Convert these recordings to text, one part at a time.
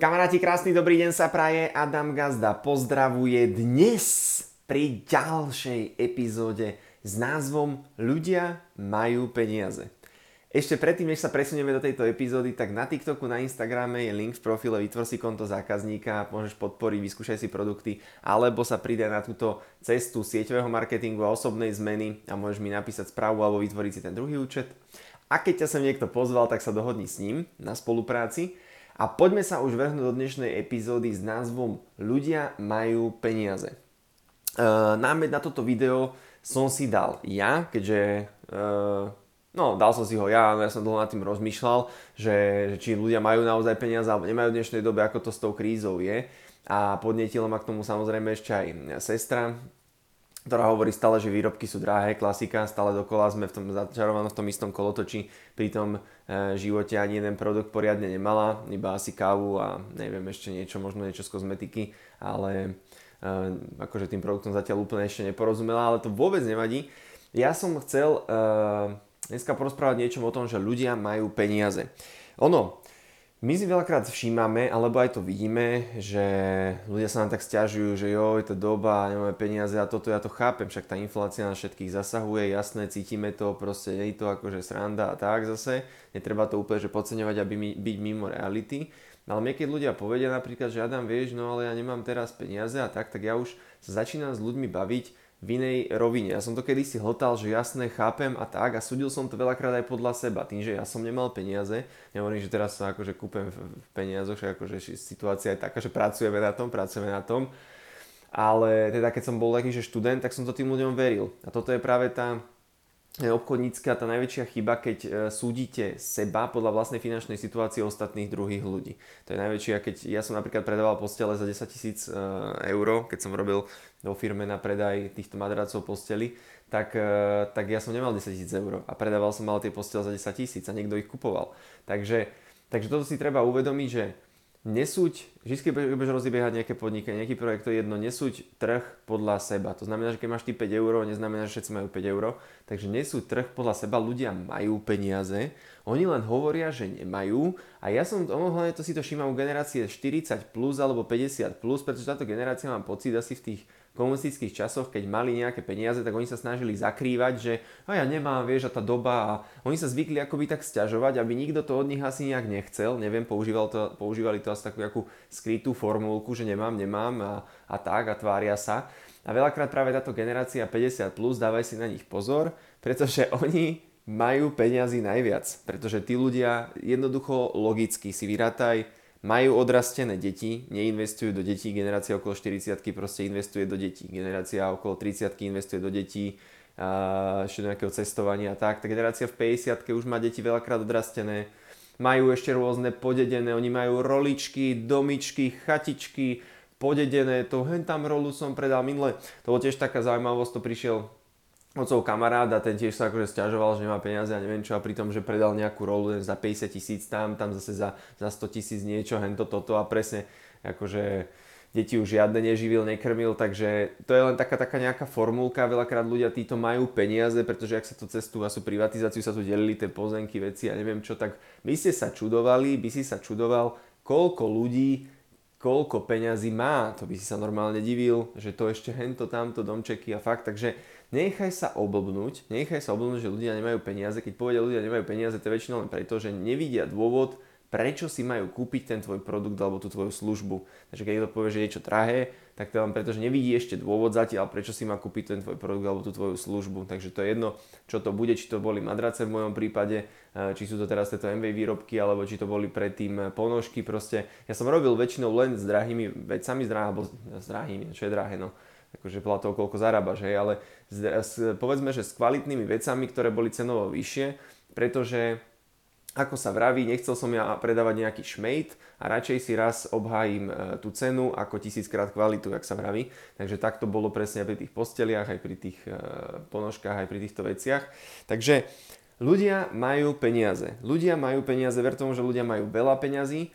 Kamaráti, krásny dobrý deň sa praje. Adam Gazda pozdravuje dnes pri ďalšej epizóde s názvom Ľudia majú peniaze. Ešte predtým, než sa presunieme do tejto epizódy, tak na TikToku, na Instagrame je link v profile Vytvor si konto zákazníka, môžeš podporiť, vyskúšaj si produkty, alebo sa pridaj na túto cestu sieťového marketingu a osobnej zmeny a môžeš mi napísať správu alebo vytvoriť si ten druhý účet. A keď ťa sem niekto pozval, tak sa dohodni s ním na spolupráci. A poďme sa už vrhnúť do dnešnej epizódy s názvom Ľudia majú peniaze. Uh, námed na toto video som si dal ja, keďže uh, no, dal som si ho ja, ja som dlho nad tým rozmýšľal, že, že či ľudia majú naozaj peniaze alebo nemajú v dnešnej dobe, ako to s tou krízou je. A podnietila ma k tomu samozrejme ešte aj sestra, ktorá hovorí stále, že výrobky sú drahé, klasika, stále dokola sme v tom začarovanom v tom istom kolotoči, pri tom e, živote ani jeden produkt poriadne nemala, iba asi kávu a neviem ešte niečo, možno niečo z kozmetiky, ale e, akože tým produktom zatiaľ úplne ešte neporozumela, ale to vôbec nevadí. Ja som chcel e, dneska porozprávať niečo o tom, že ľudia majú peniaze. Ono, my si veľakrát všímame, alebo aj to vidíme, že ľudia sa nám tak stiažujú, že jo, je to doba, nemáme peniaze a toto ja to chápem, však tá inflácia na všetkých zasahuje, jasné, cítime to, proste je to akože sranda a tak zase, netreba to úplne že podceňovať, aby byť mimo reality. Ale mne keď ľudia povedia napríklad, že Adam, vieš, no ale ja nemám teraz peniaze a tak, tak ja už sa začínam s ľuďmi baviť, v inej rovine. Ja som to kedysi hltal, že jasné, chápem a tak a súdil som to veľakrát aj podľa seba, tým, že ja som nemal peniaze. Nehovorím, že teraz sa akože kúpem v peniazoch, že akože situácia je taká, že pracujeme na tom, pracujeme na tom. Ale teda keď som bol taký, že študent, tak som to tým ľuďom veril. A toto je práve tá obchodnícka tá najväčšia chyba, keď e, súdite seba podľa vlastnej finančnej situácie ostatných druhých ľudí. To je najväčšia, keď ja som napríklad predával postele za 10 tisíc e, eur, keď som robil vo firme na predaj týchto madracov posteli, tak, e, tak ja som nemal 10 tisíc eur a predával som mal tie postele za 10 tisíc a niekto ich kupoval. Takže, takže toto si treba uvedomiť, že nesúď, vždy keď budeš rozbiehať nejaké podnikanie, nejaký projekt, to je jedno, nesúď trh podľa seba. To znamená, že keď máš ty 5 eur, neznamená, že všetci majú 5 eur. Takže nesúď trh podľa seba, ľudia majú peniaze, oni len hovoria, že nemajú. A ja som, ono hlavne to si to všímam u generácie 40 plus alebo 50 plus, pretože táto generácia mám pocit asi v tých komunistických časoch, keď mali nejaké peniaze, tak oni sa snažili zakrývať, že a ja nemám, vieš, a tá doba a oni sa zvykli akoby tak sťažovať, aby nikto to od nich asi nejak nechcel, neviem, používal to, používali to asi takú nejakú skrytú formulku, že nemám, nemám a, a tak a tvária sa. A veľakrát práve táto generácia 50+, plus, dávaj si na nich pozor, pretože oni majú peniazy najviac, pretože tí ľudia jednoducho logicky si vyrátaj, majú odrastené deti, neinvestujú do detí, generácia okolo 40 proste investuje do detí, generácia okolo 30 investuje do detí, ešte do nejakého cestovania a tak. Tá generácia v 50 už má deti veľakrát odrastené, majú ešte rôzne podedené, oni majú roličky, domičky, chatičky, podedené, to hen tam rolu som predal minule. To bolo tiež taká zaujímavosť, to prišiel otcov kamarád a ten tiež sa akože stiažoval, že nemá peniaze a neviem čo a pritom, že predal nejakú rolu za 50 tisíc tam, tam zase za, za 100 tisíc niečo, hento toto a presne akože deti už žiadne neživil, nekrmil, takže to je len taká, taká nejaká formulka, veľakrát ľudia títo majú peniaze, pretože ak sa to cestú a sú privatizáciu, sa tu delili tie pozemky, veci a neviem čo, tak by ste sa čudovali, by si sa čudoval, koľko ľudí koľko peňazí má, to by si sa normálne divil, že to ešte hento, tamto, domčeky a fakt, takže nechaj sa oblbnúť, nechaj sa oblbnúť, že ľudia nemajú peniaze, keď povedia ľudia nemajú peniaze, to je väčšinou len preto, že nevidia dôvod, prečo si majú kúpiť ten tvoj produkt alebo tú tvoju službu. Takže keď niekto povie, že niečo drahé, tak to len preto, že nevidí ešte dôvod zatiaľ, prečo si má kúpiť ten tvoj produkt alebo tú tvoju službu. Takže to je jedno, čo to bude, či to boli madrace v mojom prípade, eh, či sú to teraz tieto MV výrobky, alebo či to boli predtým eh, ponožky. Proste ja som robil väčšinou len s drahými vecami, s, drahými, alebo s drahými, čo je drahé, no akože podľa toho, koľko zarábaš, hej, ale s, s, povedzme, že s kvalitnými vecami, ktoré boli cenovo vyššie, pretože ako sa vraví, nechcel som ja predávať nejaký šmejt a radšej si raz obhájim e, tú cenu ako tisíckrát kvalitu, jak sa vraví. Takže takto bolo presne aj pri tých posteliach, aj pri tých e, ponožkách, aj pri týchto veciach. Takže ľudia majú peniaze. Ľudia majú peniaze, ver tomu, že ľudia majú veľa peňazí. E,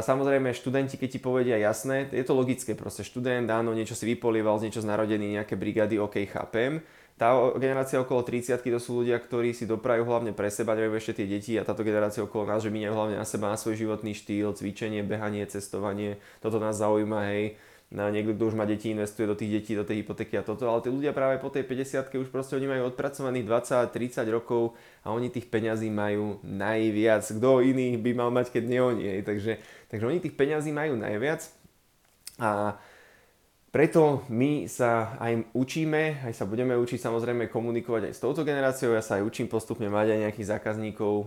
samozrejme, študenti, keď ti povedia jasné, je to logické, proste študent, áno, niečo si vypolieval, z niečo z narodení, nejaké brigády, OK, chápem tá generácia okolo 30 to sú ľudia, ktorí si doprajú hlavne pre seba, nemajú ešte tie deti a táto generácia okolo nás, že míňajú hlavne na seba, na svoj životný štýl, cvičenie, behanie, cestovanie, toto nás zaujíma, hej. Na niekto, kto už má deti, investuje do tých detí, do tej hypotéky a toto, ale tí ľudia práve po tej 50 už proste oni majú odpracovaných 20-30 rokov a oni tých peňazí majú najviac. Kto iný by mal mať, keď nie oni, hej. Takže, takže oni tých peňazí majú najviac a preto my sa aj učíme, aj sa budeme učiť samozrejme komunikovať aj s touto generáciou. Ja sa aj učím postupne mať aj nejakých zákazníkov eh,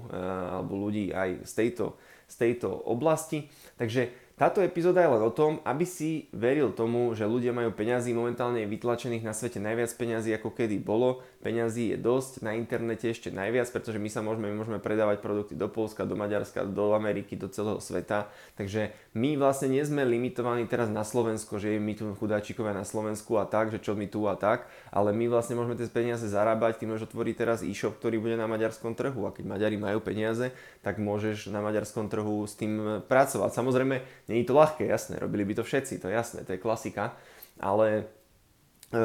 alebo ľudí aj z tejto, z tejto oblasti. Takže táto epizóda je len o tom, aby si veril tomu, že ľudia majú peňazí, momentálne je vytlačených na svete najviac peňazí ako kedy bolo. Peňazí je dosť, na internete ešte najviac, pretože my sa môžeme, my môžeme predávať produkty do Polska, do Maďarska, do Ameriky, do celého sveta. Takže my vlastne nie sme limitovaní teraz na Slovensko, že my tu chudáčikovia na Slovensku a tak, že čo my tu a tak, ale my vlastne môžeme tie peniaze zarábať, ty môžeš otvoriť teraz e-shop, ktorý bude na maďarskom trhu a keď Maďari majú peniaze, tak môžeš na maďarskom trhu s tým pracovať. Samozrejme, Není to ľahké, jasné, robili by to všetci, to je jasné, to je klasika, ale e,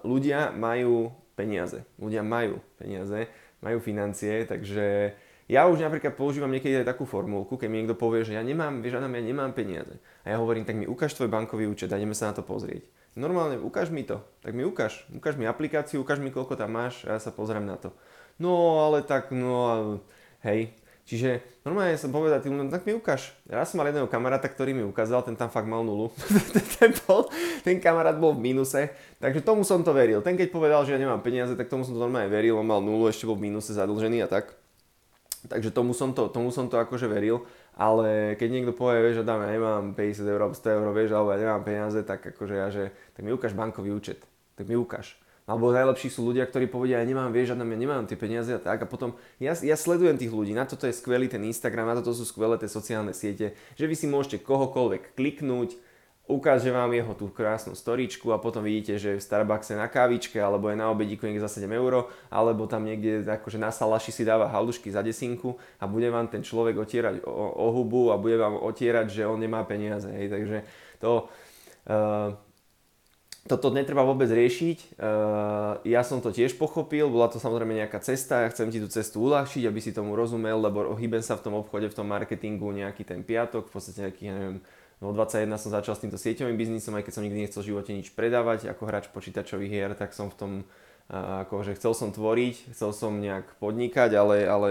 ľudia majú peniaze, ľudia majú peniaze, majú financie, takže ja už napríklad používam niekedy aj takú formulku, keď mi niekto povie, že ja nemám, vieš Adam, ja nemám peniaze. A ja hovorím, tak mi ukáž tvoj bankový účet a ideme sa na to pozrieť. Normálne, ukáž mi to. Tak mi ukáž. Ukáž mi aplikáciu, ukáž mi, koľko tam máš a ja sa pozriem na to. No, ale tak, no, hej, Čiže normálne som povedal tým ľuďom, tak mi ukáž. Raz som mal jedného kamaráta, ktorý mi ukázal, ten tam fakt mal nulu. ten, bol, ten kamarát bol v mínuse, takže tomu som to veril. Ten keď povedal, že ja nemám peniaze, tak tomu som to normálne veril, on mal nulu, ešte bol v mínuse zadlžený a tak. Takže tomu som to, tomu som to akože veril, ale keď niekto povie, vieš, že dám, ja nemám 50 eur, 100 eur, vieš, alebo ja nemám peniaze, tak akože ja, že, tak mi ukáž bankový účet, tak mi ukáž. Alebo najlepší sú ľudia, ktorí povedia, ja nemám, vieš, žiadne, ja nemám tie peniaze a tak. A potom ja, ja sledujem tých ľudí, na toto je skvelý ten Instagram, na toto sú skvelé tie sociálne siete, že vy si môžete kohokoľvek kliknúť, ukáže vám jeho tú krásnu storičku a potom vidíte, že je v Starbuckse na kávičke alebo je na obedíku niekde za 7 eur alebo tam niekde akože na salaši si dáva halušky za desinku a bude vám ten človek otierať o, o hubu a bude vám otierať, že on nemá peniaze. Hej. Takže to, uh, toto netreba vôbec riešiť. Uh, ja som to tiež pochopil, bola to samozrejme nejaká cesta, ja chcem ti tú cestu uľahčiť, aby si tomu rozumel, lebo hýbem sa v tom obchode, v tom marketingu nejaký ten piatok, v podstate nejaký, ja neviem, No 21 som začal s týmto sieťovým biznisom, aj keď som nikdy nechcel v živote nič predávať ako hráč počítačových hier, tak som v tom uh, akože chcel som tvoriť, chcel som nejak podnikať, ale, ale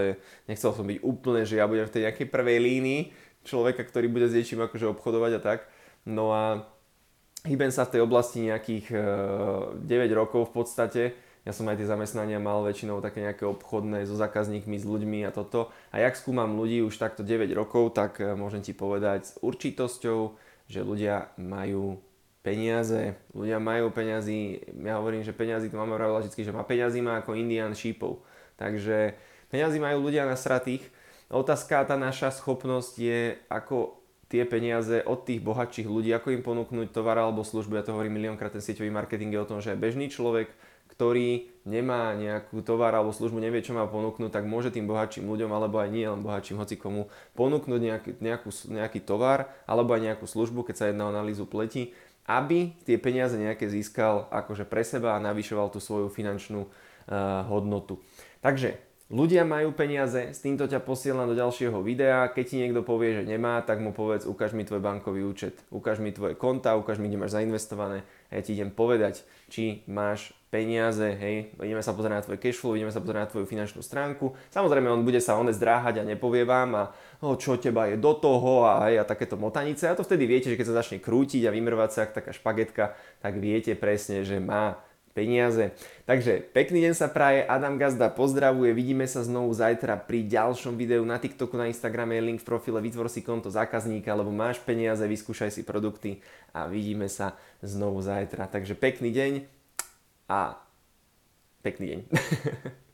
nechcel som byť úplne, že ja budem v tej nejakej prvej línii človeka, ktorý bude s niečím akože obchodovať a tak. No a Hýbem sa v tej oblasti nejakých 9 e, rokov v podstate. Ja som aj tie zamestnania mal väčšinou také nejaké obchodné so zákazníkmi, s ľuďmi a toto. A jak skúmam ľudí už takto 9 rokov, tak e, môžem ti povedať s určitosťou, že ľudia majú peniaze, ľudia majú peniazy, ja hovorím, že peniazy, to máme vravila vždy, že má peniazy má ako Indian šípov. Takže peniazy majú ľudia na stratých. Otázka, tá naša schopnosť je, ako tie peniaze od tých bohatších ľudí, ako im ponúknuť tovar alebo službu. Ja to hovorím miliónkrát, ten sieťový marketing je o tom, že bežný človek, ktorý nemá nejakú tovar alebo službu, nevie, čo má ponúknuť, tak môže tým bohatším ľuďom, alebo aj nie len bohatším, hoci komu, ponúknuť nejaký, nejakú, nejaký tovar alebo aj nejakú službu, keď sa jedná o analýzu pleti, aby tie peniaze nejaké získal akože pre seba a navyšoval tú svoju finančnú uh, hodnotu. Takže Ľudia majú peniaze, s týmto ťa posielam do ďalšieho videa. Keď ti niekto povie, že nemá, tak mu povedz, ukáž mi tvoj bankový účet, ukáž mi tvoje konta, ukáž mi, kde máš zainvestované a ja ti idem povedať, či máš peniaze, hej, ideme sa pozrieť na tvoj cashflow, ideme sa pozrieť na tvoju finančnú stránku. Samozrejme, on bude sa one zdráhať a nepovie vám a oh, čo teba je do toho a, hej, a takéto motanice. A to vtedy viete, že keď sa začne krútiť a vymrvať sa taká špagetka, tak viete presne, že má peniaze. Takže pekný deň sa praje, Adam Gazda pozdravuje, vidíme sa znovu zajtra pri ďalšom videu na TikToku, na Instagrame link v profile, vytvor si konto zákazníka, lebo máš peniaze, vyskúšaj si produkty a vidíme sa znovu zajtra. Takže pekný deň a pekný deň.